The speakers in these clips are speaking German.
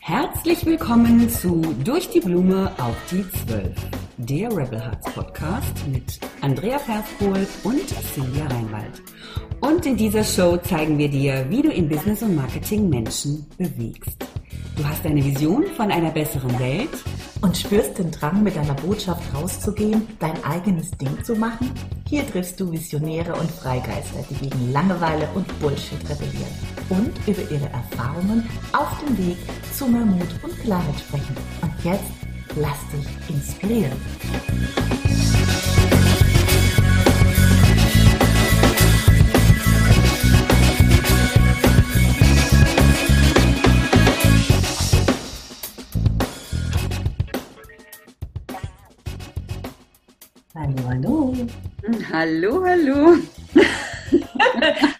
Herzlich willkommen zu Durch die Blume auf die Zwölf, der Rebel Hearts Podcast mit Andrea Perskohl und Silvia Reinwald. Und in dieser Show zeigen wir dir, wie du im Business und Marketing Menschen bewegst. Du hast eine Vision von einer besseren Welt und spürst den Drang, mit deiner Botschaft rauszugehen, dein eigenes Ding zu machen? Hier triffst du Visionäre und Freigeister, die gegen Langeweile und Bullshit rebellieren und über ihre Erfahrungen auf dem Weg zu mehr Mut und Klarheit sprechen. Und jetzt lass dich inspirieren. Hallo, hallo.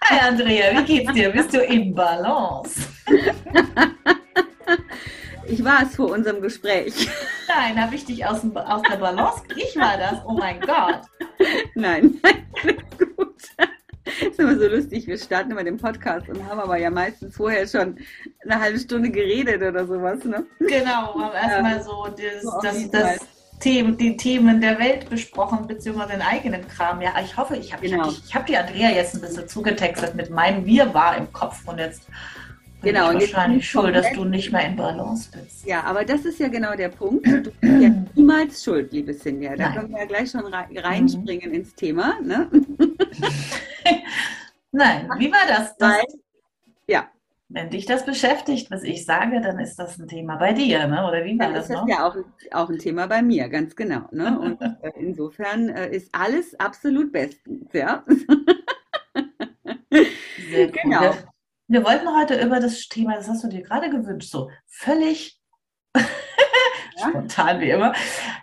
Hi Andrea, wie geht's dir? Bist du in Balance? Ich war es vor unserem Gespräch. Nein, habe ich dich aus, dem, aus der Balance? Ich war das. Oh mein Gott. Nein, nein, gut. Das ist immer so lustig. Wir starten immer den Podcast und haben aber ja meistens vorher schon eine halbe Stunde geredet oder sowas. Ne? Genau, haben erstmal so das, so das, das, Themen, die Themen der Welt besprochen, beziehungsweise den eigenen Kram. Ja, ich hoffe, ich habe genau. ich, ich hab die Andrea jetzt ein bisschen zugetextet mit meinem Wir war im Kopf und jetzt bin genau, ich wahrscheinlich schuld, dass du nicht mehr in Balance bist. Ja, aber das ist ja genau der Punkt. Du bist ja niemals schuld, liebe Cynthia. Da Nein. können wir ja gleich schon reinspringen mhm. ins Thema. Ne? Nein, wie war das? das Nein. Wenn dich das beschäftigt, was ich sage, dann ist das ein Thema bei dir, ne? oder wie war ja, das? Das ist ja auch, auch ein Thema bei mir, ganz genau. Ne? Und äh, insofern äh, ist alles absolut bestens, ja. Sehr cool. Genau. Wir wollten heute über das Thema, das hast du dir gerade gewünscht, so völlig spontan wie immer,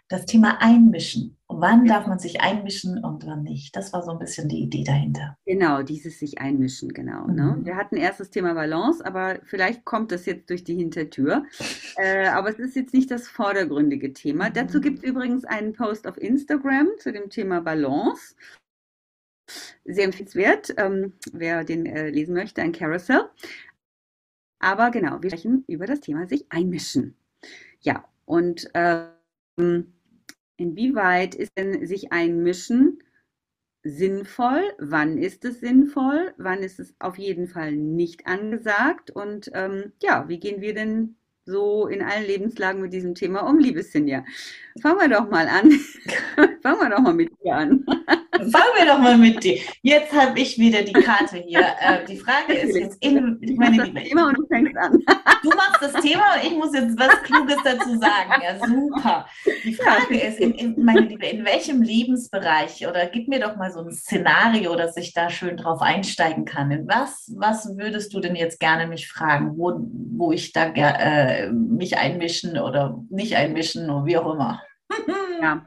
das Thema Einmischen. Wann darf man sich einmischen und wann nicht? Das war so ein bisschen die Idee dahinter. Genau, dieses sich einmischen, genau. Ne? Mhm. Ne? Wir hatten erst das Thema Balance, aber vielleicht kommt das jetzt durch die Hintertür. Äh, aber es ist jetzt nicht das vordergründige Thema. Mhm. Dazu gibt es übrigens einen Post auf Instagram zu dem Thema Balance. Sehr empfehlenswert, ähm, wer den äh, lesen möchte, ein Carousel. Aber genau, wir sprechen über das Thema sich einmischen. Ja, und ähm, inwieweit ist denn sich einmischen sinnvoll? Wann ist es sinnvoll? Wann ist es auf jeden Fall nicht angesagt? Und ähm, ja, wie gehen wir denn so in allen Lebenslagen mit diesem Thema um, liebe Sinja? Fangen wir doch mal an. Fangen wir doch mal mit dir an. Fangen wir doch mal mit dir. Jetzt habe ich wieder die Karte hier. Äh, die Frage ist jetzt in, ich meine Liebe. Thema und du fängst an. Du machst das Thema und ich muss jetzt was Kluges dazu sagen. Ja, super. Die Frage ja. ist, in, in, meine Liebe, in welchem Lebensbereich oder gib mir doch mal so ein Szenario, dass ich da schön drauf einsteigen kann. In was, was würdest du denn jetzt gerne mich fragen, wo, wo ich da äh, mich einmischen oder nicht einmischen oder wie auch immer? Ja.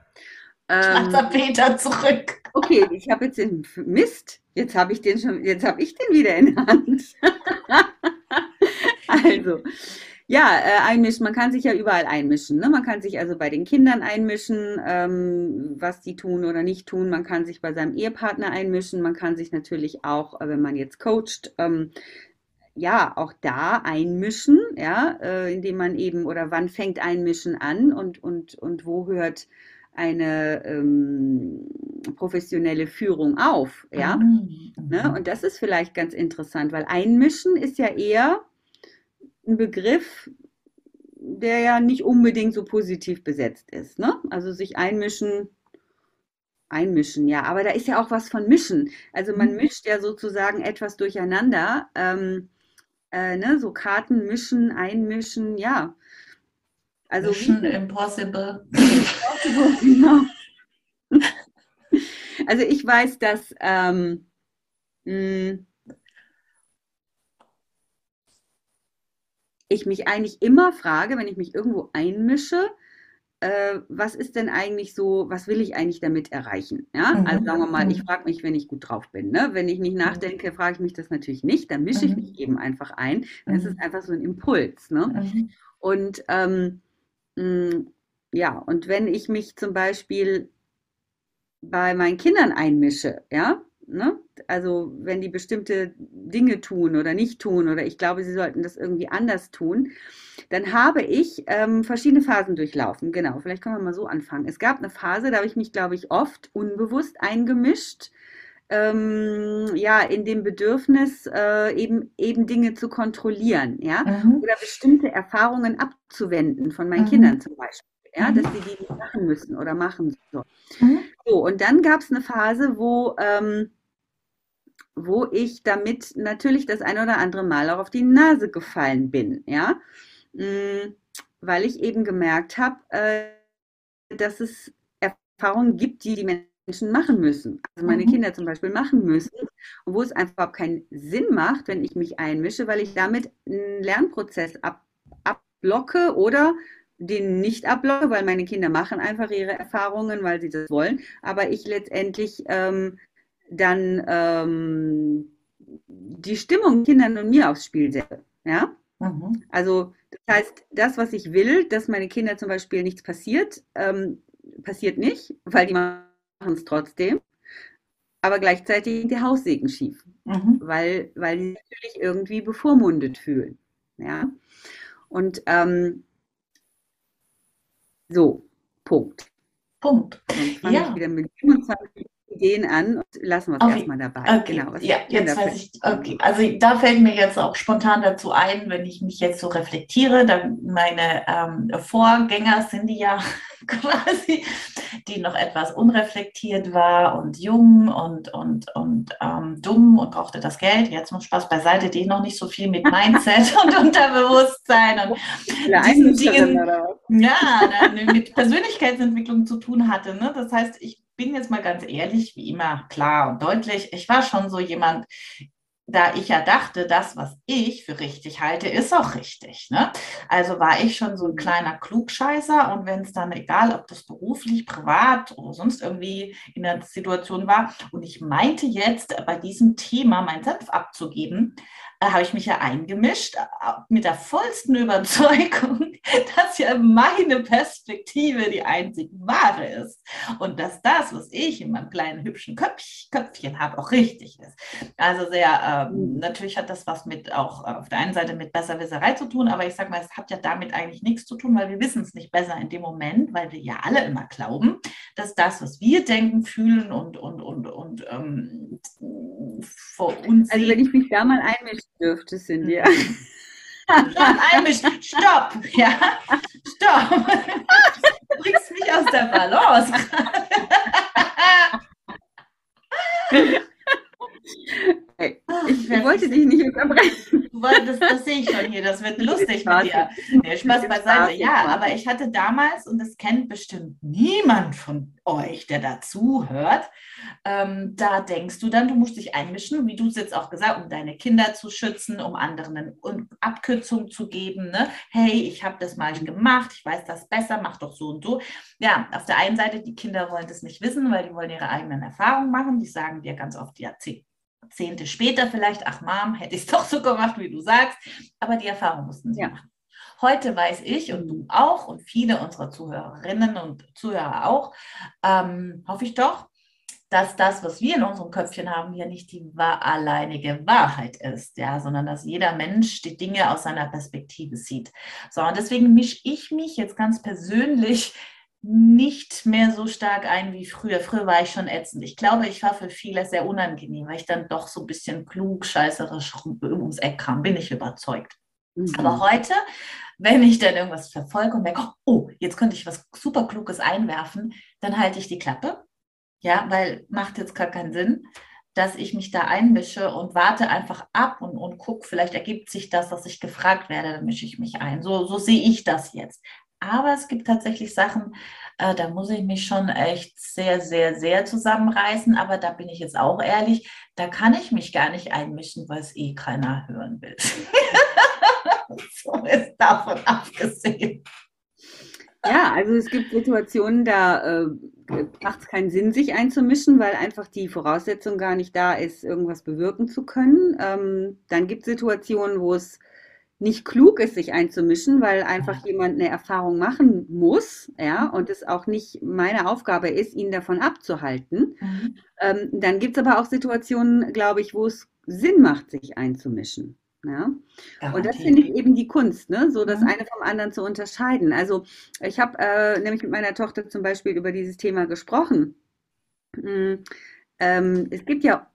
Schwarzer ähm, Peter zurück. Okay, ich habe jetzt den Mist. Jetzt habe ich den schon, jetzt habe ich den wieder in der Hand. also, ja, äh, einmischen. Man kann sich ja überall einmischen. Ne? Man kann sich also bei den Kindern einmischen, ähm, was die tun oder nicht tun. Man kann sich bei seinem Ehepartner einmischen. Man kann sich natürlich auch, äh, wenn man jetzt coacht, ähm, ja, auch da einmischen, ja, äh, indem man eben, oder wann fängt Einmischen an und, und, und wo hört eine ähm, professionelle Führung auf. Ja? Mhm. Ne? Und das ist vielleicht ganz interessant, weil Einmischen ist ja eher ein Begriff, der ja nicht unbedingt so positiv besetzt ist. Ne? Also sich einmischen, einmischen, ja, aber da ist ja auch was von mischen. Also man mhm. mischt ja sozusagen etwas durcheinander. Ähm, äh, ne? So Karten mischen, einmischen, ja. Also Mission Impossible. Impossible, genau. Also ich weiß, dass ähm, hm, ich mich eigentlich immer frage, wenn ich mich irgendwo einmische, äh, was ist denn eigentlich so, was will ich eigentlich damit erreichen? Ja, mhm. also sagen wir mal, ich mhm. frage mich, wenn ich gut drauf bin. Ne? Wenn ich nicht mhm. nachdenke, frage ich mich das natürlich nicht, dann mische ich mhm. mich eben einfach ein. Das ist einfach so ein Impuls. Ne? Und ähm, mh, mm, ja, und wenn ich mich zum Beispiel bei meinen Kindern einmische, ja, ne? also wenn die bestimmte Dinge tun oder nicht tun oder ich glaube, sie sollten das irgendwie anders tun, dann habe ich ähm, verschiedene Phasen durchlaufen. Genau, vielleicht können wir mal so anfangen. Es gab eine Phase, da habe ich mich, glaube ich, oft unbewusst eingemischt. Ähm, ja, in dem Bedürfnis, äh, eben, eben Dinge zu kontrollieren, ja, mhm. oder bestimmte Erfahrungen abzuwenden von meinen mhm. Kindern zum Beispiel ja, mhm. dass sie die nicht machen müssen oder machen. So, mhm. so und dann gab es eine Phase, wo, ähm, wo ich damit natürlich das ein oder andere Mal auch auf die Nase gefallen bin, ja, mhm, weil ich eben gemerkt habe, äh, dass es Erfahrungen gibt, die die Menschen machen müssen. Also meine mhm. Kinder zum Beispiel machen müssen. Und wo es einfach keinen Sinn macht, wenn ich mich einmische, weil ich damit einen Lernprozess ab, abblocke oder den nicht abblocke, weil meine Kinder machen einfach ihre Erfahrungen, weil sie das wollen. Aber ich letztendlich ähm, dann ähm, die Stimmung Kindern und mir aufs Spiel setze. Ja? Mhm. Also das heißt, das, was ich will, dass meine Kinder zum Beispiel nichts passiert, ähm, passiert nicht, weil die machen es trotzdem. Aber gleichzeitig der Haussegen schief, mhm. weil, weil die sich natürlich irgendwie bevormundet fühlen. Ja? Und ähm, so, Punkt. Punkt. Dann fange ja. ich wieder mit 27 Ideen an und lassen wir es okay. erstmal dabei. Okay. Genau, ja, jetzt weiß ich. Okay. Also da fällt mir jetzt auch spontan dazu ein, wenn ich mich jetzt so reflektiere, dann meine ähm, Vorgänger sind die ja quasi, die noch etwas unreflektiert war und jung und, und, und ähm, dumm und brauchte das Geld. Jetzt muss Spaß beiseite, die noch nicht so viel mit Mindset und Unterbewusstsein und ja, diesen Dingen, ja, mit Persönlichkeitsentwicklung zu tun hatte. Ne? Das heißt, ich bin jetzt mal ganz ehrlich, wie immer klar und deutlich. Ich war schon so jemand, da ich ja dachte, das, was ich für richtig halte, ist auch richtig. Ne? Also war ich schon so ein kleiner Klugscheißer und wenn es dann, egal ob das beruflich, privat oder sonst irgendwie in der Situation war, und ich meinte jetzt bei diesem Thema meinen Senf abzugeben, habe ich mich ja eingemischt äh, mit der vollsten Überzeugung, dass ja meine Perspektive die einzig wahre ist und dass das, was ich in meinem kleinen hübschen Köpfchen habe, auch richtig ist. Also sehr, ähm, natürlich hat das was mit auch auf der einen Seite mit Besserwisserei zu tun, aber ich sage mal, es hat ja damit eigentlich nichts zu tun, weil wir wissen es nicht besser in dem Moment, weil wir ja alle immer glauben, dass das, was wir denken, fühlen und, und, und, und ähm, vor uns. Also wenn ich mich da mal einmische, dürfte, Cindy. Einmischen. Stopp! Ja, stopp! Du bringst mich aus der Balance. Ich, ich wollte dich nicht unterbrechen. Das, das sehe ich schon hier, das wird lustig mit dir. Nee, Spaß beiseite. Ja, aber ich hatte damals, und das kennt bestimmt niemand von euch, der dazu hört, ähm, da denkst du dann, du musst dich einmischen, wie du es jetzt auch gesagt, um deine Kinder zu schützen, um anderen eine Abkürzung zu geben. Ne? Hey, ich habe das mal gemacht, ich weiß das besser, mach doch so und so. Ja, auf der einen Seite, die Kinder wollen das nicht wissen, weil die wollen ihre eigenen Erfahrungen machen. Die sagen dir ganz oft, ja, Jahrzehnte später vielleicht, ach Mom, hätte ich es doch so gemacht, wie du sagst. Aber die Erfahrung mussten sie ja. machen. Heute weiß ich und du auch und viele unserer Zuhörerinnen und Zuhörer auch, ähm, hoffe ich doch, dass das, was wir in unserem Köpfchen haben, ja nicht die wahr, alleinige Wahrheit ist, ja, sondern dass jeder Mensch die Dinge aus seiner Perspektive sieht. So, und deswegen mische ich mich jetzt ganz persönlich nicht mehr so stark ein wie früher. Früher war ich schon ätzend. Ich glaube, ich war für viele sehr unangenehm, weil ich dann doch so ein bisschen klug, scheißerisch ums Eck kam, bin ich überzeugt. Mhm. Aber heute, wenn ich dann irgendwas verfolge und merke, oh, jetzt könnte ich was super Kluges einwerfen, dann halte ich die Klappe. Ja, weil macht jetzt gar keinen Sinn, dass ich mich da einmische und warte einfach ab und, und gucke, vielleicht ergibt sich das, dass ich gefragt werde, dann mische ich mich ein. So, so sehe ich das jetzt. Aber es gibt tatsächlich Sachen, äh, da muss ich mich schon echt sehr, sehr, sehr zusammenreißen. Aber da bin ich jetzt auch ehrlich, da kann ich mich gar nicht einmischen, weil es eh keiner hören will. so ist davon abgesehen. Ja, also es gibt Situationen, da äh, macht es keinen Sinn, sich einzumischen, weil einfach die Voraussetzung gar nicht da ist, irgendwas bewirken zu können. Ähm, dann gibt es Situationen, wo es nicht klug ist, sich einzumischen, weil einfach jemand eine Erfahrung machen muss, ja, und es auch nicht meine Aufgabe ist, ihn davon abzuhalten. Mhm. Ähm, dann gibt es aber auch Situationen, glaube ich, wo es Sinn macht, sich einzumischen. Ja? Und das finde ich eben die Kunst, ne? so das mhm. eine vom anderen zu unterscheiden. Also ich habe äh, nämlich mit meiner Tochter zum Beispiel über dieses Thema gesprochen. Mhm. Ähm, es gibt ja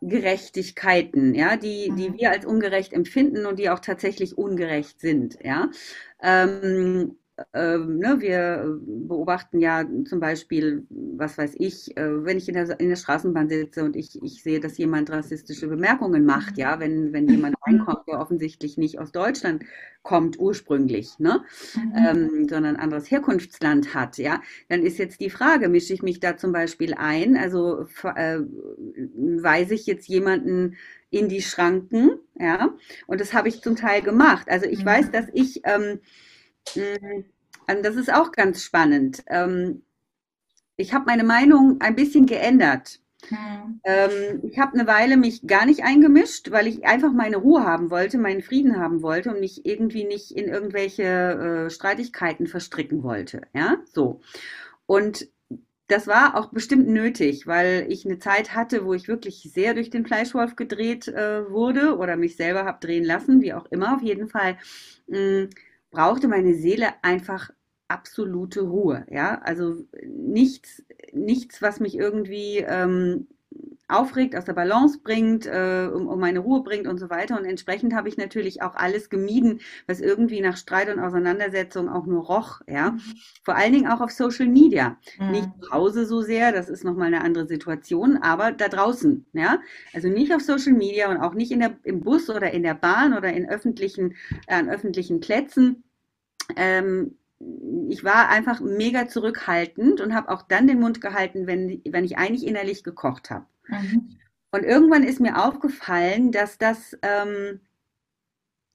Ungerechtigkeiten, ja, die, die mhm. wir als ungerecht empfinden und die auch tatsächlich ungerecht sind, ja. Ähm, ähm, ne, wir beobachten ja zum Beispiel, was weiß ich, äh, wenn ich in der, in der Straßenbahn sitze und ich, ich sehe, dass jemand rassistische Bemerkungen macht, ja, wenn, wenn jemand reinkommt, der offensichtlich nicht aus Deutschland kommt ursprünglich, ne, mhm. ähm, sondern ein anderes Herkunftsland hat, ja, dann ist jetzt die Frage, mische ich mich da zum Beispiel ein, also äh, weise ich jetzt jemanden in die Schranken, ja, und das habe ich zum Teil gemacht. Also ich mhm. weiß, dass ich ähm, das ist auch ganz spannend. Ähm, ich habe meine Meinung ein bisschen geändert. Hm. Ähm, ich habe eine Weile mich gar nicht eingemischt, weil ich einfach meine Ruhe haben wollte, meinen Frieden haben wollte und mich irgendwie nicht in irgendwelche äh, Streitigkeiten verstricken wollte. Ja, so. Und das war auch bestimmt nötig, weil ich eine Zeit hatte, wo ich wirklich sehr durch den Fleischwolf gedreht äh, wurde oder mich selber habe drehen lassen, wie auch immer. Auf jeden Fall mh, mm, brauchte meine Seele einfach absolute Ruhe. Ja, also nichts, nichts, was mich irgendwie ähm, aufregt, aus der Balance bringt, äh, um, um meine Ruhe bringt und so weiter. Und entsprechend habe ich natürlich auch alles gemieden, was irgendwie nach Streit und Auseinandersetzung auch nur roch. Ja, mhm. vor allen Dingen auch auf Social Media. Mhm. Nicht zu Hause so sehr, das ist nochmal eine andere Situation, aber da draußen. Ja, also nicht auf Social Media und auch nicht in der, im Bus oder in der Bahn oder in öffentlichen, äh, an öffentlichen Plätzen ähm, ich war einfach mega zurückhaltend und habe auch dann den Mund gehalten, wenn, wenn ich eigentlich innerlich gekocht habe. Mhm. Und irgendwann ist mir aufgefallen, dass das ähm,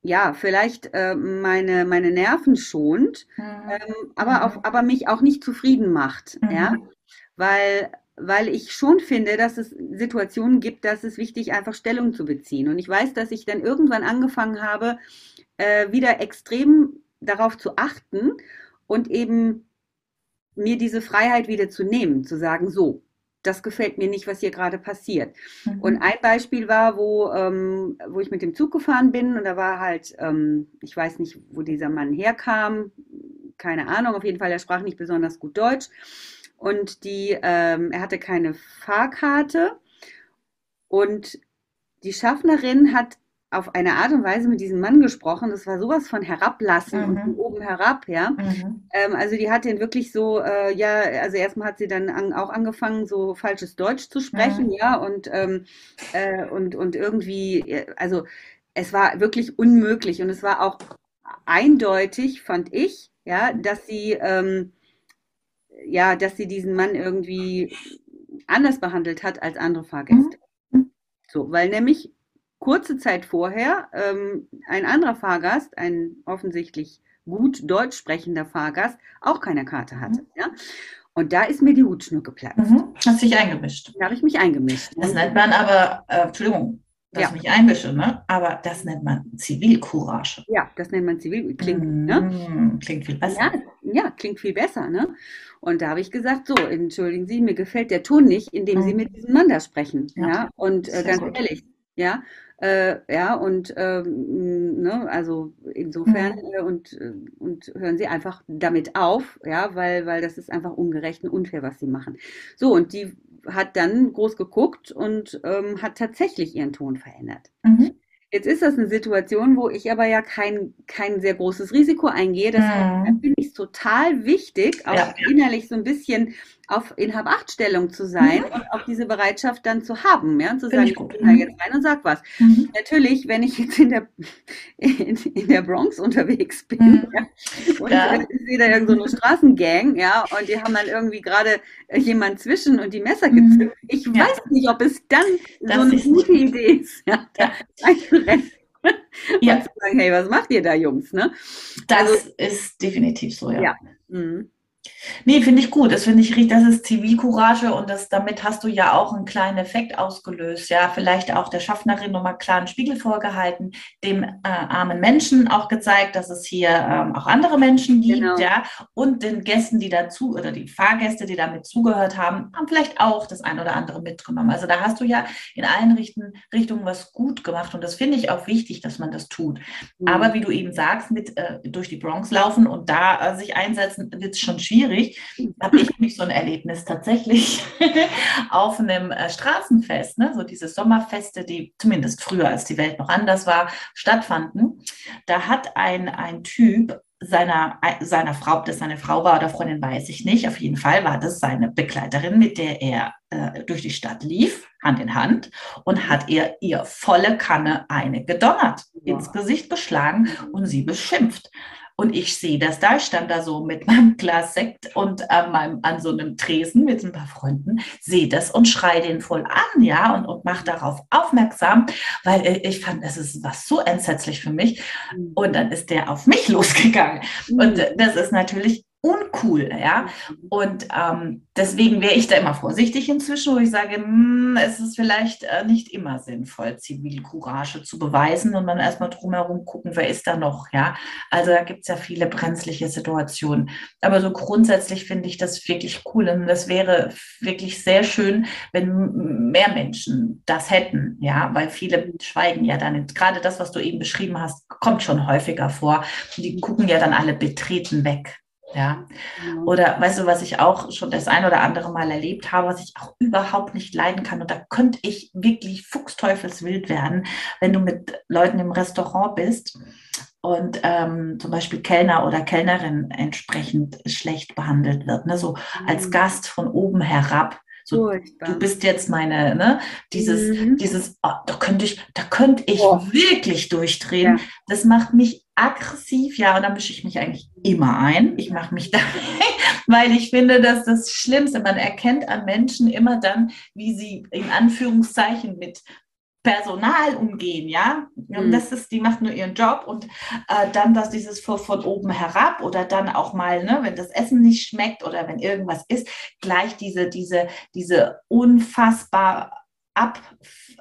ja vielleicht äh, meine, meine Nerven schont, mhm. ähm, aber, auf, aber mich auch nicht zufrieden macht. Mhm. Ja? Weil, weil ich schon finde, dass es Situationen gibt, dass es wichtig einfach Stellung zu beziehen. Und ich weiß, dass ich dann irgendwann angefangen habe, äh, wieder extrem darauf zu achten und eben mir diese Freiheit wieder zu nehmen, zu sagen, so, das gefällt mir nicht, was hier gerade passiert. Mhm. Und ein Beispiel war, wo, ähm, wo ich mit dem Zug gefahren bin und da war halt, ähm, ich weiß nicht, wo dieser Mann herkam, keine Ahnung, auf jeden Fall, er sprach nicht besonders gut Deutsch und die, ähm, er hatte keine Fahrkarte und die Schaffnerin hat auf eine Art und Weise mit diesem Mann gesprochen. Das war sowas von herablassen mhm. und von oben herab, ja. Mhm. Ähm, also die hat den wirklich so, äh, ja, also erstmal hat sie dann an, auch angefangen, so falsches Deutsch zu sprechen, mhm. ja, und, ähm, äh, und, und irgendwie, äh, also es war wirklich unmöglich und es war auch eindeutig, fand ich, ja, dass sie, ähm, ja, dass sie diesen Mann irgendwie anders behandelt hat als andere Fahrgäste. Mhm. So, weil nämlich kurze Zeit vorher ähm, ein anderer Fahrgast, ein offensichtlich gut deutsch sprechender Fahrgast, auch keine Karte hatte. Mhm. Ja? Und da ist mir die Hutschnur geplatzt. Mhm. Hast dich eingemischt. Da habe ich mich eingemischt. Das nennt man aber, äh, Entschuldigung, dass ja. ich mich einmische, ne? aber das nennt man Zivilcourage. Ja, das nennt man Zivil, klingt, ne? mhm. ne? klingt viel besser. Ja, ja, klingt viel besser. Ne? Und da habe ich gesagt, so, entschuldigen Sie, mir gefällt der Ton nicht, indem mhm. Sie mit diesem Mann da sprechen. Ja, ja? Und äh, ganz gut. ehrlich, ja, äh, ja, und ähm, ne, also insofern mhm. äh, und, äh, und hören Sie einfach damit auf, ja, weil, weil das ist einfach ungerecht und unfair, was Sie machen. So, und die hat dann groß geguckt und ähm, hat tatsächlich ihren Ton verändert. Mhm. Jetzt ist das eine Situation, wo ich aber ja kein, kein sehr großes Risiko eingehe. Deshalb mhm. finde ich es total wichtig, auch ja. innerlich so ein bisschen auf in Hab-Acht-Stellung zu sein mhm. und auch diese Bereitschaft dann zu haben, ja, und zu sagen, ich, ich gehe da jetzt rein und sag was. Mhm. Natürlich, wenn ich jetzt in der, in, in der Bronx unterwegs bin mhm. ja, und ja. ich sehe da irgendeine so Straßengang, ja, und die haben dann irgendwie gerade jemand zwischen und die Messer mhm. gezückt. Ich ja. weiß nicht, ob es dann das so eine gute Idee ist, ja, da ja. Und zu sagen, hey, was macht ihr da, Jungs? Ne? Das also, ist definitiv so, ja. ja. Mhm. Nee, finde ich gut. Das finde ich richtig. Das ist Zivilcourage und das, damit hast du ja auch einen kleinen Effekt ausgelöst. Ja, vielleicht auch der Schaffnerin nochmal klar einen Spiegel vorgehalten, dem äh, armen Menschen auch gezeigt, dass es hier ähm, auch andere Menschen gibt. Genau. Ja, und den Gästen, die dazu oder die Fahrgäste, die damit zugehört haben, haben vielleicht auch das ein oder andere mitgenommen. Also da hast du ja in allen Richten, Richtungen was gut gemacht und das finde ich auch wichtig, dass man das tut. Mhm. Aber wie du eben sagst, mit äh, durch die Bronx laufen und da äh, sich einsetzen, wird es schon schwierig schwierig, habe ich mich so ein Erlebnis tatsächlich auf einem äh, Straßenfest, ne, so diese Sommerfeste, die zumindest früher, als die Welt noch anders war, stattfanden. Da hat ein, ein Typ seiner, äh, seiner Frau, ob das seine Frau war oder Freundin, weiß ich nicht. Auf jeden Fall war das seine Begleiterin, mit der er äh, durch die Stadt lief, Hand in Hand, und hat ihr ihr volle Kanne eine gedonnert, wow. ins Gesicht geschlagen und sie beschimpft. Und ich sehe das da, ich stand da so mit meinem Glas Sekt und an, meinem, an so einem Tresen mit ein paar Freunden, sehe das und schreie den voll an, ja, und, und mache darauf aufmerksam, weil ich fand, es ist was so entsetzlich für mich. Mhm. Und dann ist der auf mich losgegangen. Und mhm. das ist natürlich uncool, ja. Und ähm, deswegen wäre ich da immer vorsichtig inzwischen, wo ich sage, mh, hm, es ist vielleicht äh, nicht immer sinnvoll, Zivilcourage zu beweisen und dann erstmal drumherum gucken, wer ist da noch, ja. Also da gibt es ja viele brenzliche Situationen. Aber so grundsätzlich finde ich das wirklich cool und das wäre wirklich sehr schön, wenn mehr Menschen das hätten, ja, weil viele schweigen ja dann. Gerade das, was du eben beschrieben hast, kommt schon häufiger vor. Die gucken ja dann alle betreten weg. Ja. Genau. Oder weißt du, was ich auch schon das ein oder andere Mal erlebt habe, was ich auch überhaupt nicht leiden kann. Und da könnte ich wirklich fuchsteufelswild werden, wenn du mit Leuten im Restaurant bist und ähm, zum Beispiel Kellner oder Kellnerin entsprechend schlecht behandelt wird. Ne? So als mhm. Gast von oben herab. So, du bist jetzt meine, ne, dieses, mhm. dieses, oh, da könnte ich, da könnte ich oh. wirklich durchdrehen. Ja. Das macht mich aggressiv, ja, und da mische ich mich eigentlich immer ein. Ich mache mich da, weil ich finde, dass das Schlimmste, man erkennt an Menschen immer dann, wie sie in Anführungszeichen mit Personal umgehen, ja. Mhm. Das ist, die macht nur ihren Job und äh, dann dass dieses von, von, oben herab oder dann auch mal, ne, wenn das Essen nicht schmeckt oder wenn irgendwas ist, gleich diese, diese, diese unfassbar ab,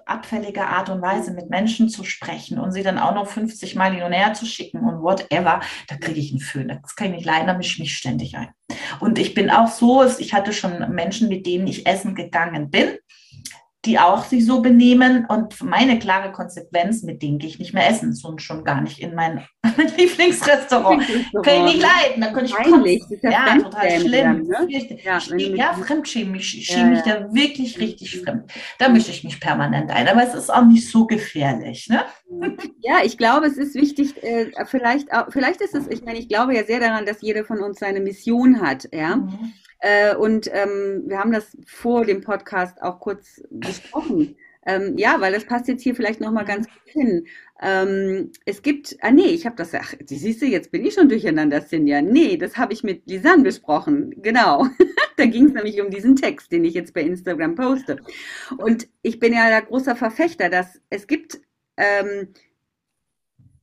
abfällige Art und Weise mit Menschen zu sprechen und sie dann auch noch 50 Mal hin und her zu schicken und whatever, da kriege ich einen Föhn. Das kann ich nicht leiden, da mische ich mich ständig ein. Und ich bin auch so, ich hatte schon Menschen, mit denen ich essen gegangen bin die auch sich so benehmen. Und meine klare Konsequenz, mit denen gehe ich nicht mehr essen, und schon gar nicht in mein, mein Lieblingsrestaurant. Kann ich nicht leiden, da könnte ich Peinlich, ja, ja total schlimm. Dann, ne? Ja, ja Fremdschämen, ich schäme mich da wirklich richtig fremd. Da mische ich mich permanent ein, aber es ist auch nicht so gefährlich. Ne? Ja, ich glaube, es ist wichtig, äh, vielleicht, auch, vielleicht ist es, ich meine, ich glaube ja sehr daran, dass jeder von uns seine Mission hat, ja. Mhm. Äh, und ähm, wir haben das vor dem Podcast auch kurz besprochen. Ähm, ja, weil das passt jetzt hier vielleicht nochmal ganz gut hin. Ähm, es gibt, ah nee, ich habe das, ach, siehst du, jetzt bin ich schon durcheinander, Sinja. Nee, das habe ich mit Lisanne besprochen, genau. da ging es nämlich um diesen Text, den ich jetzt bei Instagram poste. Und ich bin ja der großer Verfechter, dass es gibt ähm,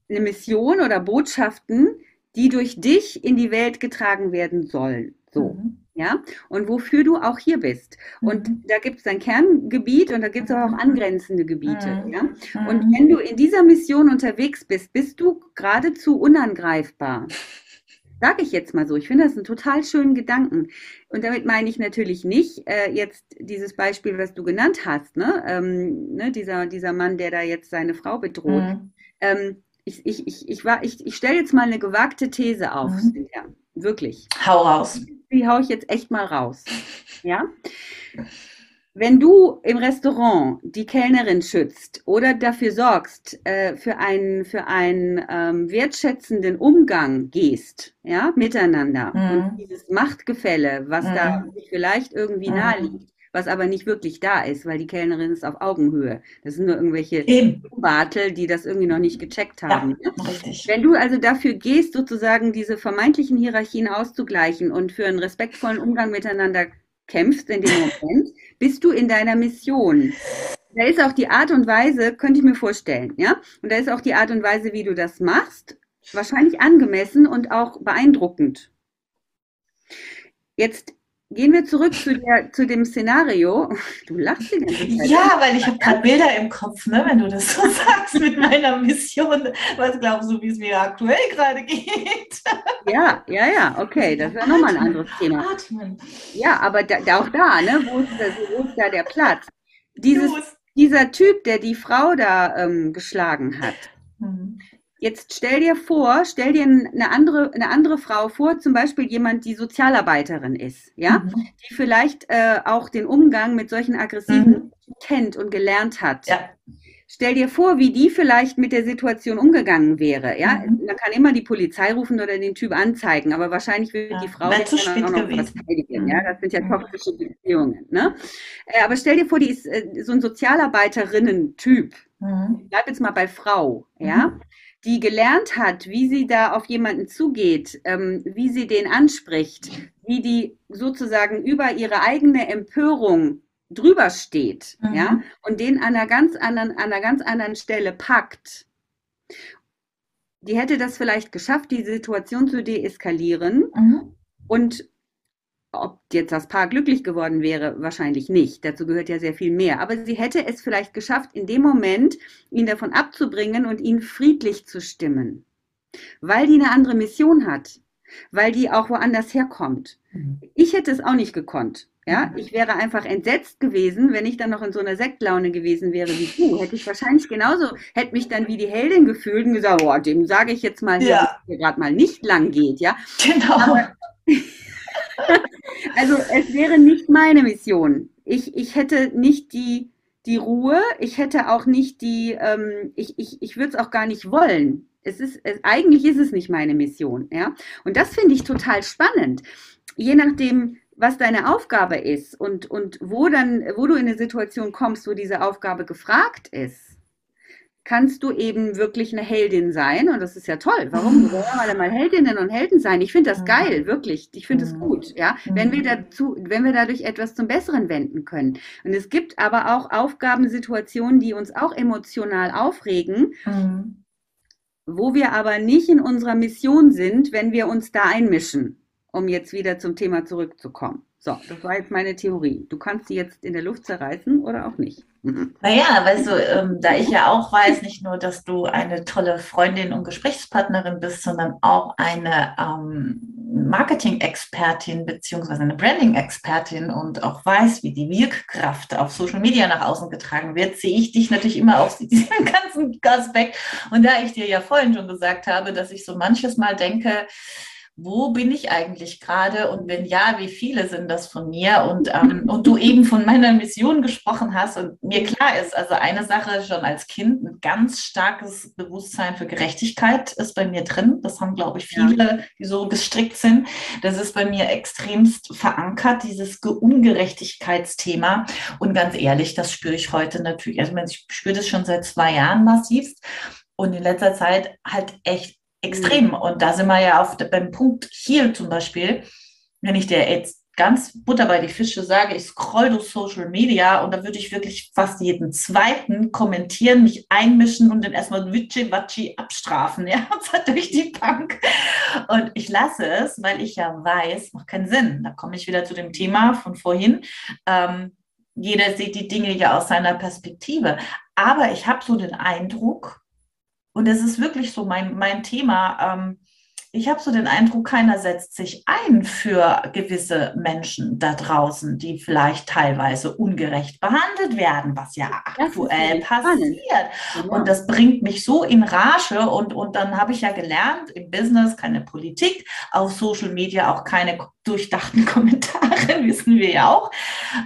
eine Mission oder Botschaften, die durch dich in die Welt getragen werden sollen. So. Mhm ja, und wofür du auch hier bist. Und mhm. da gibt es ein Kerngebiet und da gibt es aber auch angrenzende Gebiete, mhm. ja. Und mhm. wenn du in dieser Mission unterwegs bist, bist du geradezu unangreifbar. Sage ich jetzt mal so. Ich finde das einen total schönen Gedanken. Und damit meine ich natürlich nicht äh, jetzt dieses Beispiel, was du genannt hast, ne? Ähm, ne? Dieser, dieser Mann, der da jetzt seine Frau bedroht. Mhm. Ähm, ich, ich, ich, ich, ich, ich stelle jetzt mal eine gewagte These auf. Mhm. Ja, wirklich. Hau raus die haue ich jetzt echt mal raus. Ja? Wenn du im Restaurant die Kellnerin schützt oder dafür sorgst, äh, für einen, für einen ähm, wertschätzenden Umgang gehst, ja, miteinander mhm. und dieses Machtgefälle, was mhm. da vielleicht irgendwie mhm. nahe liegt, was aber nicht wirklich da ist, weil die Kellnerin ist auf Augenhöhe. Das sind nur irgendwelche Bartel, die das irgendwie noch nicht gecheckt haben. Ja, Wenn du also dafür gehst, sozusagen diese vermeintlichen Hierarchien auszugleichen und für einen respektvollen Umgang miteinander kämpfst in dem Moment, bist du in deiner Mission. da ist auch die Art und Weise, könnte ich mir vorstellen, ja. Und da ist auch die Art und Weise, wie du das machst, wahrscheinlich angemessen und auch beeindruckend. Jetzt Gehen wir zurück zu, der, zu dem Szenario. Du lachst die ganze Zeit. Ja, weil ich habe gerade Bilder im Kopf, ne, wenn du das so sagst mit meiner Mission. Was glaubst du, wie es mir aktuell gerade geht? Ja, ja, ja, okay, das wäre nochmal ein anderes Thema. Atmen. Ja, aber da, auch da, ne, wo ist, wo ist da der Platz? Dieses, dieser Typ, der die Frau da ähm, geschlagen hat, hm. Jetzt stell dir vor, stell dir eine andere, eine andere Frau vor, zum Beispiel jemand, die Sozialarbeiterin ist, ja, mhm. die vielleicht äh, auch den Umgang mit solchen aggressiven mhm. kennt und gelernt hat. Ja. Stell dir vor, wie die vielleicht mit der Situation umgegangen wäre. Ja, mhm. man kann immer die Polizei rufen oder den Typ anzeigen, aber wahrscheinlich wird ja. die Frau dann auch noch verteidigen. Ja, das sind ja mhm. toxische Beziehungen. Ne? Äh, aber stell dir vor, die ist äh, so ein Sozialarbeiterinnen-Typ. Mhm. Bleib jetzt mal bei Frau. Ja, mhm die gelernt hat, wie sie da auf jemanden zugeht, ähm, wie sie den anspricht, wie die sozusagen über ihre eigene Empörung drüber steht, mhm. ja, und den an einer ganz anderen, an einer ganz anderen Stelle packt. Die hätte das vielleicht geschafft, die Situation zu deeskalieren mhm. und ob jetzt das Paar glücklich geworden wäre, wahrscheinlich nicht. Dazu gehört ja sehr viel mehr. Aber sie hätte es vielleicht geschafft, in dem Moment ihn davon abzubringen und ihn friedlich zu stimmen. Weil die eine andere Mission hat. Weil die auch woanders herkommt. Mhm. Ich hätte es auch nicht gekonnt. Ja, mhm. ich wäre einfach entsetzt gewesen, wenn ich dann noch in so einer Sektlaune gewesen wäre wie du. Hätte ich wahrscheinlich genauso, hätte mich dann wie die Heldin gefühlt und gesagt, boah, dem sage ich jetzt mal, ja. dass es gerade mal nicht lang geht, ja. Genau. Aber, also es wäre nicht meine Mission. Ich, ich hätte nicht die, die Ruhe, ich hätte auch nicht die, ähm, ich, ich, ich würde es auch gar nicht wollen. Es ist, es, eigentlich ist es nicht meine Mission, ja. Und das finde ich total spannend. Je nachdem, was deine Aufgabe ist und, und wo dann, wo du in eine Situation kommst, wo diese Aufgabe gefragt ist, kannst du eben wirklich eine Heldin sein. Und das ist ja toll. Warum? Wir wollen alle mal Heldinnen und Helden sein. Ich finde das geil, wirklich. Ich finde es gut, ja. Wenn wir mhm. dazu, wenn wir dadurch etwas zum Besseren wenden können. Und es gibt aber auch Aufgabensituationen, die uns auch emotional aufregen. Mhm. Wo wir aber nicht in unserer Mission sind, wenn wir uns da einmischen, um jetzt wieder zum Thema zurückzukommen. So, das war jetzt meine Theorie. Du kannst sie jetzt in der Luft zerreißen oder auch nicht. Naja, weißt du, ähm, da ich ja auch weiß, nicht nur, dass du eine tolle Freundin und Gesprächspartnerin bist, sondern auch eine ähm, Marketing-Expertin beziehungsweise eine Branding-Expertin und auch weiß, wie die Wirkkraft auf Social Media nach außen getragen wird, sehe ich dich natürlich immer auf diesen ganzen Aspekt. Und da ich dir ja vorhin schon gesagt habe, dass ich so manches Mal denke, wo bin ich eigentlich gerade und wenn ja, wie viele sind das von mir und, ähm, und du eben von meiner Mission gesprochen hast und mir klar ist, also eine Sache schon als Kind, ein ganz starkes Bewusstsein für Gerechtigkeit ist bei mir drin. Das haben, glaube ich, viele, die so gestrickt sind. Das ist bei mir extremst verankert, dieses Ungerechtigkeitsthema. Und ganz ehrlich, das spüre ich heute natürlich. Also ich spüre das schon seit zwei Jahren massivst und in letzter Zeit halt echt extrem. Mhm. Und da sind wir ja auf, beim Punkt hier zum Beispiel, wenn ich dir jetzt ganz Butter bei die Fische sage, ich scroll durch Social Media und da würde ich wirklich fast jeden zweiten kommentieren, mich einmischen und dann erstmal Witschi-Watschi abstrafen, ja, durch die Bank. Und ich lasse es, weil ich ja weiß, macht keinen Sinn. Da komme ich wieder zu dem Thema von vorhin. Ähm, jeder sieht die Dinge ja aus seiner Perspektive. Aber ich habe so den Eindruck, und es ist wirklich so mein, mein Thema. Ähm, ich habe so den Eindruck, keiner setzt sich ein für gewisse Menschen da draußen, die vielleicht teilweise ungerecht behandelt werden, was ja aktuell passiert. Genau. Und das bringt mich so in Rage. Und, und dann habe ich ja gelernt, im Business keine Politik, auf Social Media auch keine durchdachten Kommentare, wissen wir ja auch.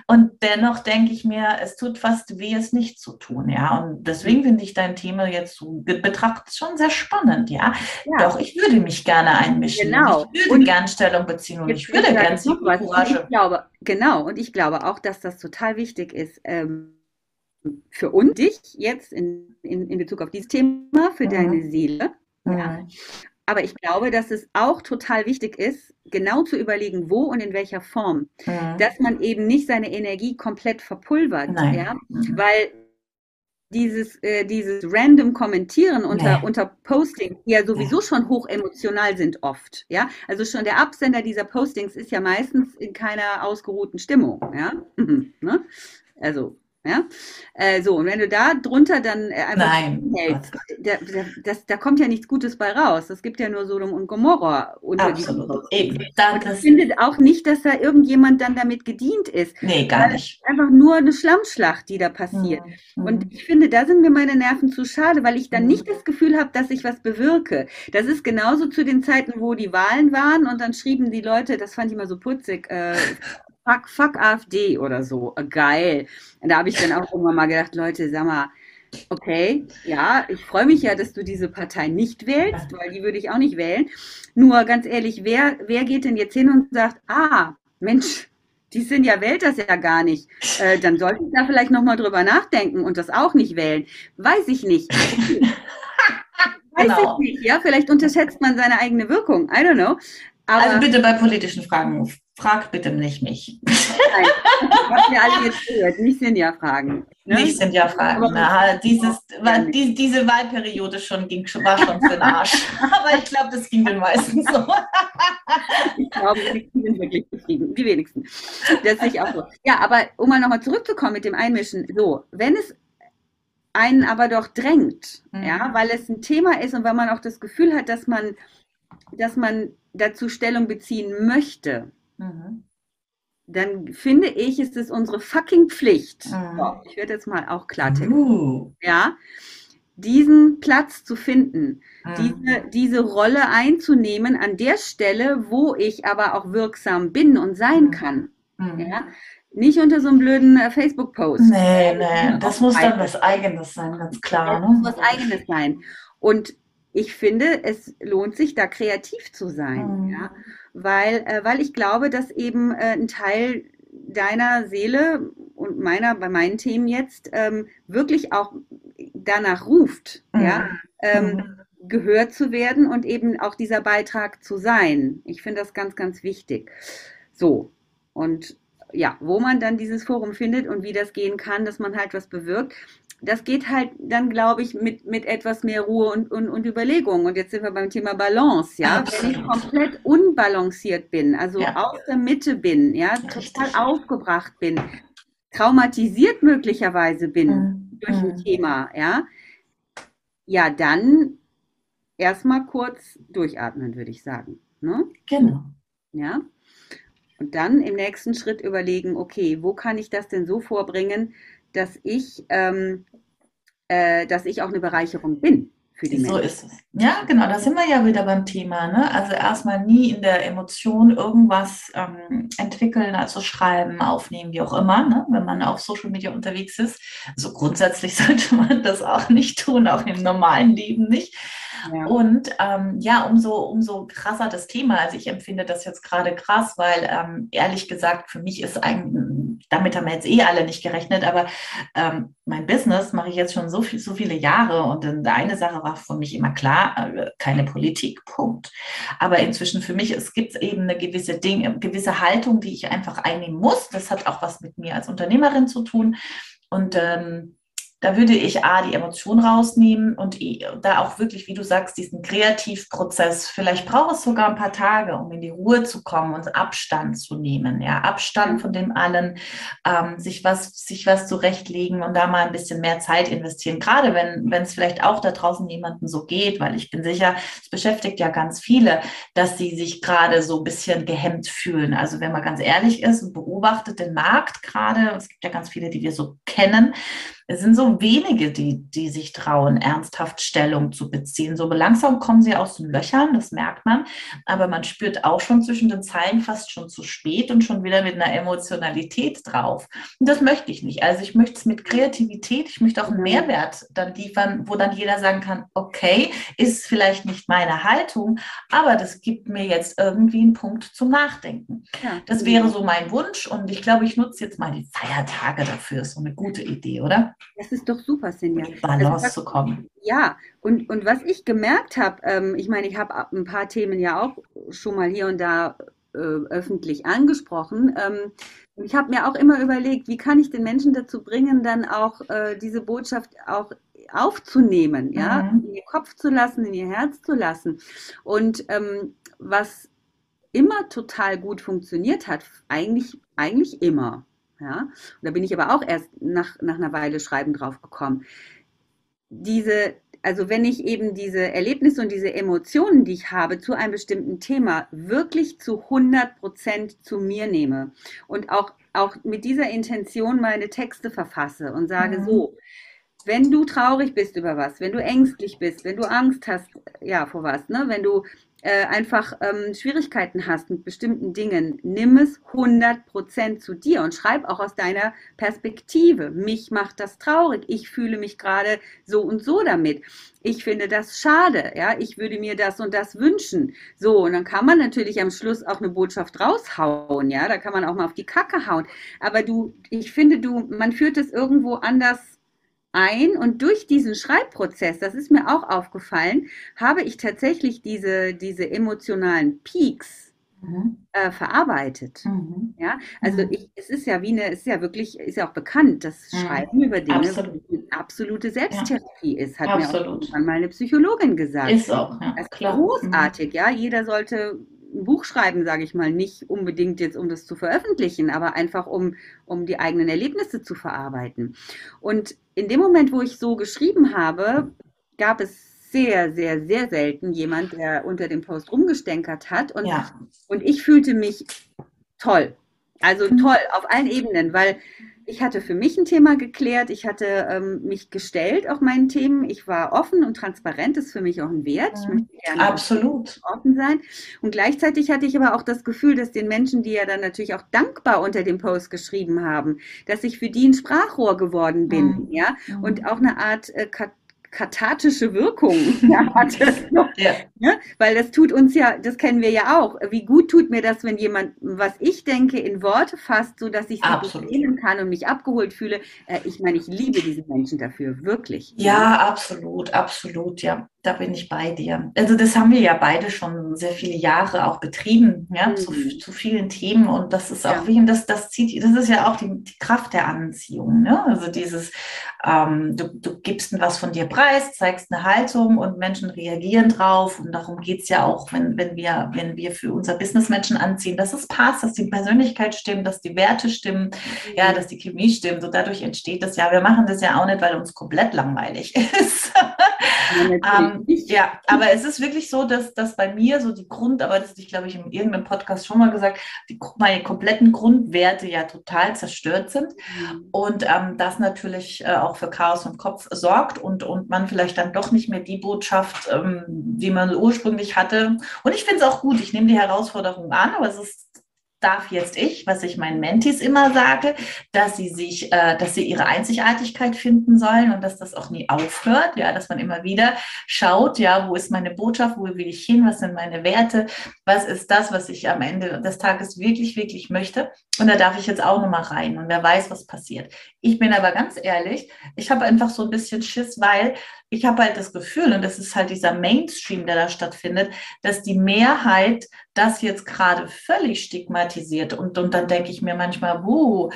Und dennoch denke ich mir, es tut fast weh, es nicht zu tun, ja. Und deswegen finde ich dein Thema jetzt so betrachtet schon sehr spannend, ja? ja. Doch ich würde mich gerne einmischen. Genau. Ich würde gerne Stellung beziehen und ich würde gerne Courage. Ich glaube, genau. Und ich glaube auch, dass das total wichtig ist. Ähm, für uns, dich jetzt in, in, in Bezug auf dieses Thema, für mhm. deine Seele. Mhm. Ja. Aber ich glaube, dass es auch total wichtig ist, genau zu überlegen, wo und in welcher Form. Mhm. Dass man eben nicht seine Energie komplett verpulvert. Ja? Mhm. Weil dieses, äh, dieses random Kommentieren unter, Nee. unter Postings, die ja sowieso schon hoch emotional sind oft, ja. Also schon der Absender dieser Postings ist ja meistens in keiner ausgeruhten Stimmung, ja. Mhm, ne? Also, ja. Äh, so, und wenn du da drunter dann äh, einfach Nein. hältst, da, da, das, da kommt ja nichts Gutes bei raus. Es gibt ja nur Sodom und Gomorra unter Absolut. Eben. Da, Und ich das, finde auch nicht, dass da irgendjemand dann damit gedient ist. nee, gar nicht. Einfach nur eine Schlammschlacht, die da passiert. Mhm. Und ich finde, da sind mir meine Nerven zu schade, weil ich dann Mhm. nicht das Gefühl habe, dass ich was bewirke. Das ist genauso zu den Zeiten, wo die Wahlen waren und dann schrieben die Leute, das fand ich immer so putzig, äh, fuck, fuck AfD oder so. Äh, Geil. Und da habe ich dann auch irgendwann mal gedacht, Leute, sag mal, okay, ja, ich freue mich ja, dass du diese Partei nicht wählst, weil die würde ich auch nicht wählen. Nur ganz ehrlich, wer, wer geht denn jetzt hin und sagt, ah, Mensch, die sind ja wählt das ja gar nicht. Äh, dann sollte ich da vielleicht nochmal drüber nachdenken und das auch nicht wählen. Weiß ich nicht. Weiß Genau. ich nicht, ja. Vielleicht unterschätzt man seine eigene Wirkung. I don't know. Aber Also bitte bei politischen Fragen, frag bitte nicht mich. nein, was wir alle jetzt gehört, nicht sind ja Fragen. Ne? Nicht sind ja Fragen. Na, dieses, war, die, diese Wahlperiode schon ging, war schon für den Arsch. Aber ich glaube, das ging den meisten so. Ich glaube, die sind wirklich zufrieden. Die wenigsten. Das sehe ich auch so. Ja, aber um mal nochmal zurückzukommen mit dem Einmischen. So, wenn es einen aber doch drängt, Mhm. ja, weil es ein Thema ist und weil man auch das Gefühl hat, dass man, dass man dazu Stellung beziehen möchte, Mhm. dann finde ich, ist es unsere fucking Pflicht. Mhm. So, ich werde jetzt mal auch Klartext, Uh. ja, diesen Platz zu finden, Mhm. diese, diese Rolle einzunehmen an der Stelle, wo ich aber auch wirksam bin und sein Mhm. kann. Mhm. Ja? Nicht unter so einem blöden äh, Facebook-Post. Nee, nee, das muss dann was Eigenes sein, ganz klar. Das muss Ne? was Eigenes sein. Und ich finde, es lohnt sich, da kreativ zu sein. Mhm. Ja? Weil, äh, weil ich glaube, dass eben äh, ein Teil deiner Seele und meiner, bei meinen Themen jetzt, ähm, wirklich auch danach ruft, Mhm. ja, ähm, Mhm. gehört zu werden und eben auch dieser Beitrag zu sein. Ich finde das ganz, ganz wichtig. So, und ja, wo man dann dieses Forum findet und wie das gehen kann, dass man halt was bewirkt, das geht halt dann, glaube ich, mit, mit etwas mehr Ruhe und, und, und Überlegung. Und jetzt sind wir beim Thema Balance, ja. Wenn ich Absolut. komplett unbalanciert bin, also Ja. aus der Mitte bin, ja, Richtig. total aufgebracht bin, traumatisiert möglicherweise bin Mhm. durch ein Mhm. Thema, ja, ja, dann erstmal kurz durchatmen, würde ich sagen. Ne? Genau. Ja. Und dann im nächsten Schritt überlegen, okay, wo kann ich das denn so vorbringen, dass ich, ähm, äh, dass ich auch eine Bereicherung bin für die So Menschen. ist es. Ja, genau, da sind wir ja wieder beim Thema. Ne? Also erstmal nie in der Emotion irgendwas ähm, entwickeln, also schreiben, aufnehmen, wie auch immer, ne? wenn man auf Social Media unterwegs ist. Also grundsätzlich sollte man das auch nicht tun, auch im normalen Leben nicht. Und ähm, ja, umso, umso krasser das Thema. Also ich empfinde das jetzt gerade krass, weil ähm, ehrlich gesagt, für mich ist eigentlich, damit haben wir jetzt eh alle nicht gerechnet, aber ähm, mein Business mache ich jetzt schon so, viel, so viele Jahre und eine Sache war für mich immer klar, äh, keine Politik, Punkt. Aber inzwischen für mich, es gibt eben eine gewisse Ding, gewisse Haltung, die ich einfach einnehmen muss. Das hat auch was mit mir als Unternehmerin zu tun. Und ähm, da würde ich A, die Emotion rausnehmen und da auch wirklich, wie du sagst, diesen Kreativprozess, vielleicht braucht es sogar ein paar Tage, um in die Ruhe zu kommen und Abstand zu nehmen. Ja, Abstand von dem allen, ähm, sich was, sich was zurechtlegen und da mal ein bisschen mehr Zeit investieren. Gerade wenn, wenn es vielleicht auch da draußen jemandem so geht, weil ich bin sicher, es beschäftigt ja ganz viele, dass sie sich gerade so ein bisschen gehemmt fühlen. Also wenn man ganz ehrlich ist und beobachtet den Markt gerade, es gibt ja ganz viele, die wir so kennen, es sind so wenige, die, die sich trauen, ernsthaft Stellung zu beziehen. So langsam kommen sie aus den Löchern, das merkt man. Aber man spürt auch schon zwischen den Zeilen fast schon zu spät und schon wieder mit einer Emotionalität drauf. Und das möchte ich nicht. Also ich möchte es mit Kreativität, ich möchte auch einen Mehrwert dann liefern, wo dann jeder sagen kann, okay, ist vielleicht nicht meine Haltung, aber das gibt mir jetzt irgendwie einen Punkt zum Nachdenken. Ja. Das wäre so mein Wunsch und ich glaube, ich nutze jetzt mal die Feiertage dafür. Ist so eine gute Idee, oder? Das ist doch super, Sinja. In Balance Also was- zu kommen. Ja, und, und was ich gemerkt habe, ähm, ich meine, ich habe ein paar Themen ja auch schon mal hier und da äh, öffentlich angesprochen. Ähm, ich habe mir auch immer überlegt, wie kann ich den Menschen dazu bringen, dann auch äh, diese Botschaft auch aufzunehmen, ja, mhm. in ihr Kopf zu lassen, in ihr Herz zu lassen. Und ähm, was immer total gut funktioniert hat, eigentlich, eigentlich immer. Ja, und da bin ich aber auch erst nach, nach einer Weile Schreiben drauf gekommen. Diese, also wenn ich eben diese Erlebnisse und diese Emotionen, die ich habe zu einem bestimmten Thema, wirklich zu 100 Prozent zu mir nehme und auch, auch mit dieser Intention meine Texte verfasse und sage mhm. so, wenn du traurig bist über was, wenn du ängstlich bist, wenn du Angst hast, ja, vor was, ne, wenn du äh, einfach ähm, Schwierigkeiten hast mit bestimmten Dingen, nimm es 100% zu dir und schreib auch aus deiner Perspektive. Mich macht das traurig. Ich fühle mich gerade so und so damit. Ich finde das schade. Ja, ich würde mir das und das wünschen. So, und dann kann man natürlich am Schluss auch eine Botschaft raushauen. Ja, da kann man auch mal auf die Kacke hauen. Aber du, ich finde, du, man führt es irgendwo anders ein und durch diesen Schreibprozess, das ist mir auch aufgefallen, habe ich tatsächlich diese, diese emotionalen Peaks mhm. äh, verarbeitet. Mhm. Ja, also mhm. ich, es ist ja wie eine, es ist ja wirklich, ist ja auch bekannt, dass mhm. Schreiben über Dinge Absolut. eine absolute Selbsttherapie ja. ist, hat Absolut. mir auch irgendwann mal eine Psychologin gesagt. Ist auch, ja, das ist klar. großartig, ja. Jeder sollte ein Buch schreiben, sage ich mal, nicht unbedingt jetzt, um das zu veröffentlichen, aber einfach um, um die eigenen Erlebnisse zu verarbeiten. Und in dem Moment, wo ich so geschrieben habe, gab es sehr, sehr, sehr selten jemand, der unter dem Post rumgestänkert hat. Und, ja. und ich fühlte mich toll. Also toll auf allen Ebenen, weil ich hatte für mich ein Thema geklärt, ich hatte ähm, mich gestellt auf meinen Themen, ich war offen und transparent, ist für mich auch ein Wert. Ich möchte gerne Absolut. offen sein. Und gleichzeitig hatte ich aber auch das Gefühl, dass den Menschen, die ja dann natürlich auch dankbar unter dem Post geschrieben haben, dass ich für die ein Sprachrohr geworden bin, mhm. ja, und auch eine Art äh, kathartische Wirkung hatte. ja. Ne? Weil das tut uns ja, das kennen wir ja auch. Wie gut tut mir das, wenn jemand, was ich denke, in Worte fasst, so dass ich sie verstehen kann und mich abgeholt fühle. Äh, ich meine, ich liebe diese Menschen dafür, wirklich. Ja, absolut, absolut, ja. Da bin ich bei dir. Also das haben wir ja beide schon sehr viele Jahre auch betrieben, ja, mhm. zu, zu, vielen Themen. Und das ist auch ja. wie, das, das zieht, das ist ja auch die, die Kraft der Anziehung. Ne? Also dieses, ähm, du, du gibst was von dir preis, zeigst eine Haltung und Menschen reagieren drauf. Und darum geht es ja auch, wenn, wenn, wir, wenn wir für unser Business Menschen anziehen, dass es passt, dass die Persönlichkeit stimmt, dass die Werte stimmen, mhm. ja, dass die Chemie stimmt. So dadurch entsteht das ja. Wir machen das ja auch nicht, weil uns komplett langweilig ist. Ähm, ja, aber es ist wirklich so, dass, dass bei mir so die Grund, aber das ist, ich glaube ich, in irgendeinem Podcast schon mal gesagt, die, meine kompletten Grundwerte ja total zerstört sind mhm. und ähm, das natürlich äh, auch für Chaos im Kopf sorgt und, und man vielleicht dann doch nicht mehr die Botschaft, ähm, die man ursprünglich hatte. Und ich finde es auch gut, ich nehme die Herausforderung an, aber es ist darf jetzt ich, was ich meinen Mentis immer sage, dass sie sich, äh, dass sie ihre Einzigartigkeit finden sollen und dass das auch nie aufhört, ja, dass man immer wieder schaut, ja, wo ist meine Botschaft, wo will ich hin, was sind meine Werte, was ist das, was ich am Ende des Tages wirklich, wirklich möchte. Und da darf ich jetzt auch nochmal rein und wer weiß, was passiert. Ich bin aber ganz ehrlich, ich habe einfach so ein bisschen Schiss, weil ich habe halt das Gefühl, und das ist halt dieser Mainstream, der da stattfindet, dass die Mehrheit das jetzt gerade völlig stigmatisiert. Und, und dann denke ich mir manchmal, wuh,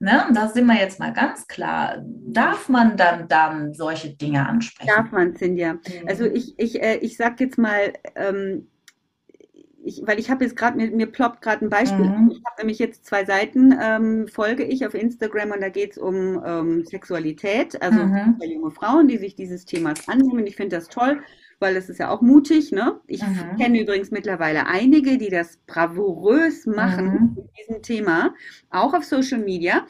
ne, da sind wir jetzt mal ganz klar. Darf man dann, dann solche Dinge ansprechen? Darf man, Cindy. Also ich, ich, äh, ich sage jetzt mal, ähm, ich, weil ich habe jetzt gerade, mir, mir ploppt gerade ein Beispiel. Mhm. Ich habe nämlich jetzt zwei Seiten, ähm, folge ich auf Instagram und da geht es um ähm, Sexualität, also mhm. junge Frauen, die sich dieses Themas annehmen. Ich finde das toll, weil es ist ja auch mutig. Ne? Ich mhm. kenne übrigens mittlerweile einige, die das bravourös machen mhm. mit diesem Thema, auch auf Social Media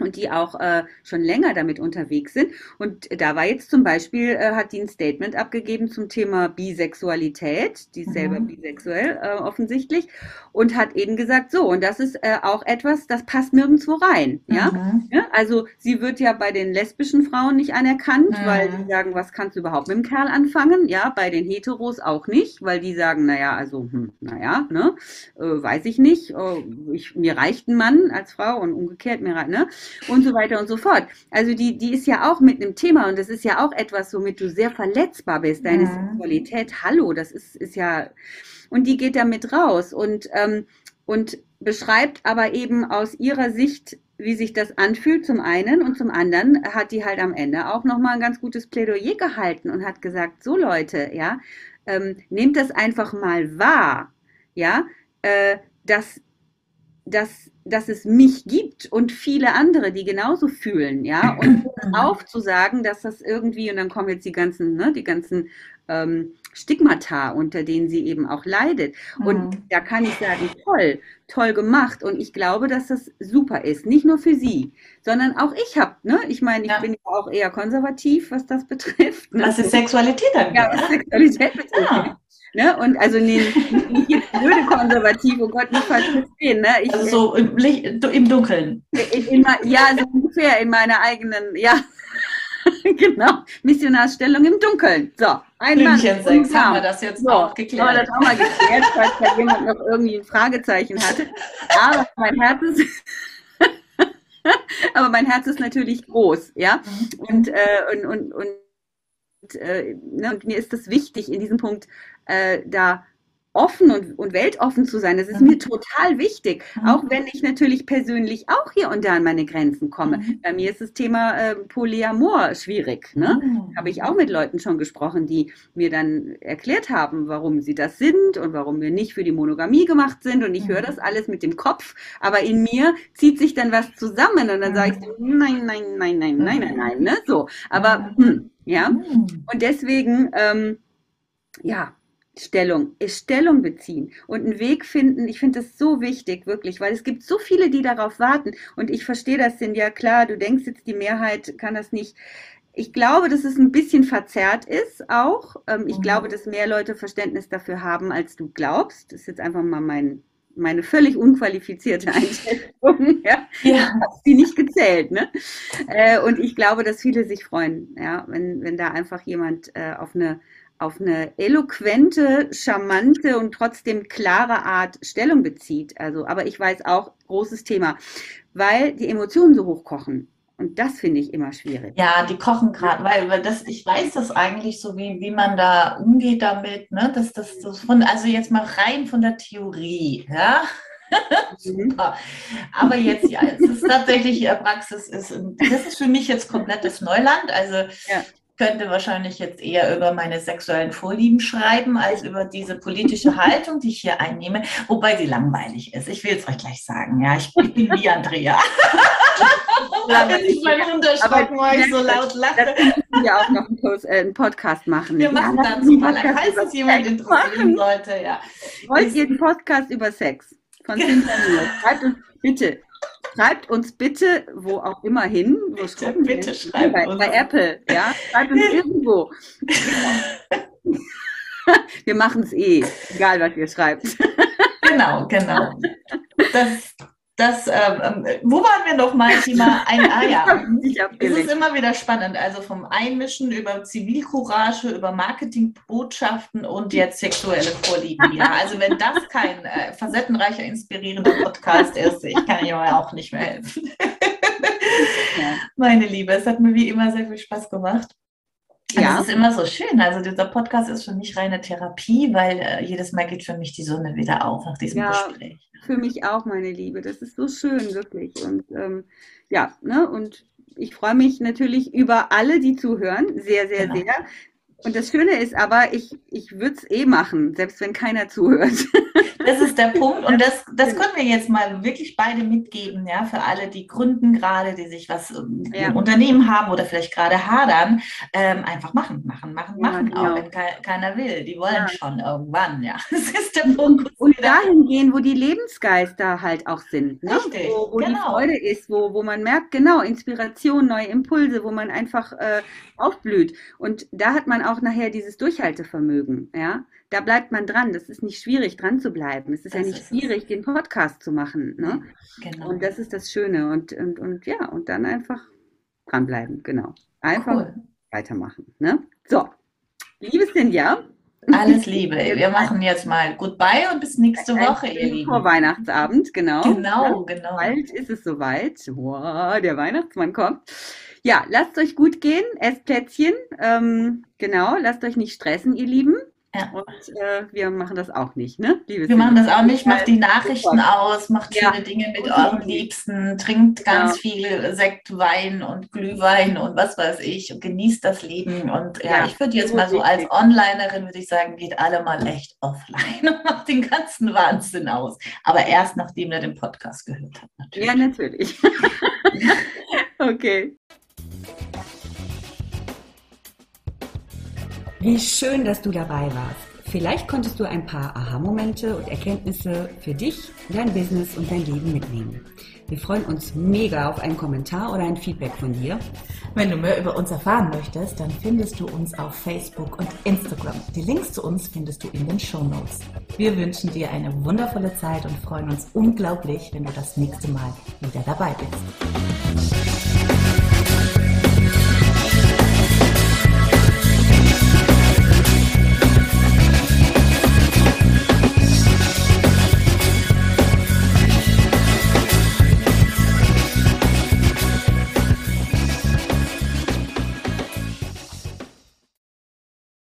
und die auch äh, schon länger damit unterwegs sind. Und da war jetzt zum Beispiel, äh, hat die ein Statement abgegeben zum Thema Bisexualität, die ist mhm. selber bisexuell äh, offensichtlich, und hat eben gesagt, so, und das ist äh, auch etwas, das passt nirgendwo rein. Ja? Mhm. ja? Also sie wird ja bei den lesbischen Frauen nicht anerkannt, mhm. weil die sagen, was kannst du überhaupt mit dem Kerl anfangen? Ja, bei den Heteros auch nicht, weil die sagen, naja, also, hm, naja, ne, äh, weiß ich nicht, äh, ich, mir reicht ein Mann als Frau und umgekehrt, mir reicht, ne? Und so weiter und so fort. Also die, die ist ja auch mit einem Thema und das ist ja auch etwas, womit du sehr verletzbar bist. Deine ja. Sexualität, hallo, das ist, ist ja, und die geht damit raus und, ähm, und beschreibt aber eben aus ihrer Sicht, wie sich das anfühlt zum einen und zum anderen hat die halt am Ende auch nochmal ein ganz gutes Plädoyer gehalten und hat gesagt, so Leute, ja, ähm, nehmt das einfach mal wahr, ja, äh, dass, dass, dass es mich gibt und viele andere, die genauso fühlen, ja, und aufzusagen, dass das irgendwie, und dann kommen jetzt die ganzen, ne, die ganzen ähm, Stigmata, unter denen sie eben auch leidet. Und mhm. da kann ich sagen, toll, toll gemacht. Und ich glaube, dass das super ist. Nicht nur für sie, sondern auch ich habe, ne? Ich meine, ich ja. bin ja auch eher konservativ, was das betrifft. Ne? Was ist Sexualität angeht? Ja, was Sexualität betrifft. Ja. Ne? Und also nee, nicht jetzt blöde konservativ, oh Gott, nicht falsch verstehen. Ne? Ich, also so im, im Dunkeln. In, in, ja, so ungefähr in meiner eigenen, ja. genau, Missionarsstellung im Dunkeln. So, ein Mann. Sex, haben wir das jetzt so, auch geklärt. So, das haben wir geklärt, falls da jemand noch irgendwie ein Fragezeichen hatte. Aber mein Herz ist... aber mein Herz ist natürlich groß, ja. Mhm. Und, äh, und, und, und, äh, ne, und mir ist das wichtig, in diesem Punkt äh, da offen und, und weltoffen zu sein. Das ist mhm. mir total wichtig, mhm. auch wenn ich natürlich persönlich auch hier und da an meine Grenzen komme. Mhm. Bei mir ist das Thema äh, Polyamor schwierig. Ne? Mhm. Habe ich auch mit Leuten schon gesprochen, die mir dann erklärt haben, warum sie das sind und warum wir nicht für die Monogamie gemacht sind. Und ich höre das alles mit dem Kopf, aber in mir zieht sich dann was zusammen und dann sage ich, nein, nein, nein, nein, nein, nein, nein, ne? So, aber hm, ja. Und deswegen, ähm, ja, Stellung, Stellung beziehen und einen Weg finden. Ich finde das so wichtig, wirklich, weil es gibt so viele, die darauf warten. Und ich verstehe das, sind ja klar, du denkst jetzt, die Mehrheit kann das nicht. Ich glaube, dass es ein bisschen verzerrt ist auch. Ähm, ich mhm. glaube, dass mehr Leute Verständnis dafür haben, als du glaubst. Das ist jetzt einfach mal mein, meine völlig unqualifizierte Einschätzung. ja. ja. Sie nicht gezählt. Ne? Äh, und ich glaube, dass viele sich freuen, ja, wenn, wenn da einfach jemand äh, auf eine auf eine eloquente, charmante und trotzdem klare Art Stellung bezieht. Also, aber ich weiß auch, großes Thema, weil die Emotionen so hochkochen. Und das finde ich immer schwierig. Ja, die kochen gerade, weil, weil das, ich weiß das eigentlich so, wie, wie man da umgeht damit, ne? Das, das, das von, also jetzt mal rein von der Theorie, ja. Mhm. Super. Aber jetzt, ja, es ist tatsächlich, Praxis ist, das ist für mich jetzt komplettes Neuland. Also ja könnte wahrscheinlich jetzt eher über meine sexuellen Vorlieben schreiben, als über diese politische Haltung, die ich hier einnehme, wobei sie langweilig ist. Ich will es euch gleich sagen. Ja, ich, ich bin wie Andrea. ich bin runterschrocken, weil ich so laut lache. Wir ja auch noch einen, Post, äh, einen, Podcast machen. Wir machen dazu mal, falls es jemand interessieren sollte. Ja. Wollt ihr einen Podcast über Sex? Von Schreibt uns bitte Schreibt uns bitte, wo auch immer hin. Wo bitte, bitte schreibt bei, uns. bei Apple, ja. Schreibt uns irgendwo. wir machen es eh, egal was ihr schreibt. Genau, genau. Das, das, ähm, ähm, wo waren wir noch mal? Thema ein ah, ja. Es ist immer wieder spannend. Also vom Einmischen über Zivilcourage, über Marketingbotschaften und jetzt sexuelle Vorlieben. Ja, also wenn das kein äh, facettenreicher, inspirierender Podcast ist, ich kann ja auch nicht mehr helfen. Meine Liebe, es hat mir wie immer sehr viel Spaß gemacht. Ja. Es ist immer so schön. Also dieser Podcast ist für mich reine Therapie, weil äh, jedes Mal geht für mich die Sonne wieder auf nach diesem ja, Gespräch. Für mich auch, meine Liebe. Das ist so schön, wirklich. Und ähm, ja, ne, und ich freue mich natürlich über alle, die zuhören, sehr, sehr, genau. sehr. Und das Schöne ist aber, ich, ich würde es eh machen, selbst wenn keiner zuhört. Das ist der Punkt. Und das, das können wir jetzt mal wirklich beide mitgeben, ja, für alle, die gründen gerade, die sich was ähm, ja. im Unternehmen haben oder vielleicht gerade hadern. Ähm, einfach machen, machen, machen, machen, ja, genau. auch wenn ke keiner will. Die wollen ja. schon irgendwann, ja. Das ist der Punkt. Und dahin gehen, wo die Lebensgeister halt auch sind. Ne? Richtig. Wo, wo genau. die Freude ist, wo, wo man merkt, genau, Inspiration, neue Impulse, wo man einfach äh, aufblüht. Und da hat man auch nachher dieses Durchhaltevermögen, ja. Da bleibt man dran. Das ist nicht schwierig, dran zu bleiben. Es ist das ja nicht ist schwierig, es. den Podcast zu machen. Ne? Genau. Und das ist das Schöne. Und, und, und ja, und dann einfach dranbleiben, genau. Einfach cool. weitermachen. Ne? So, liebe Cynthia. Alles Liebe. Wir machen jetzt mal Goodbye und bis nächste Woche, ihr Lieben. Vor Weihnachtsabend, genau. Genau, genau. Bald ist es soweit. Wow, der Weihnachtsmann kommt. Ja, lasst euch gut gehen, esst Plätzchen. Ähm, genau, lasst euch nicht stressen, ihr Lieben. Ja. Und äh, wir machen das auch nicht, ne? Liebes wir machen das auch nicht, macht die Nachrichten aus, macht ja. schöne Dinge mit euren Liebsten, trinkt ganz ja. viel Sekt, Wein und Glühwein und was weiß ich und genießt das Leben. Und ja, ich würde jetzt mal so als Onlinerin, würde ich sagen, geht alle mal echt offline und macht den ganzen Wahnsinn aus. Aber erst nachdem ihr den Podcast gehört habt, natürlich. Ja, natürlich. okay. Wie schön, dass du dabei warst. Vielleicht konntest du ein paar Aha-Momente und Erkenntnisse für dich, dein Business und dein Leben mitnehmen. Wir freuen uns mega auf einen Kommentar oder ein Feedback von dir. Wenn du mehr über uns erfahren möchtest, dann findest du uns auf Facebook und Instagram. Die Links zu uns findest du in den Show Notes. Wir wünschen dir eine wundervolle Zeit und freuen uns unglaublich, wenn du das nächste Mal wieder dabei bist.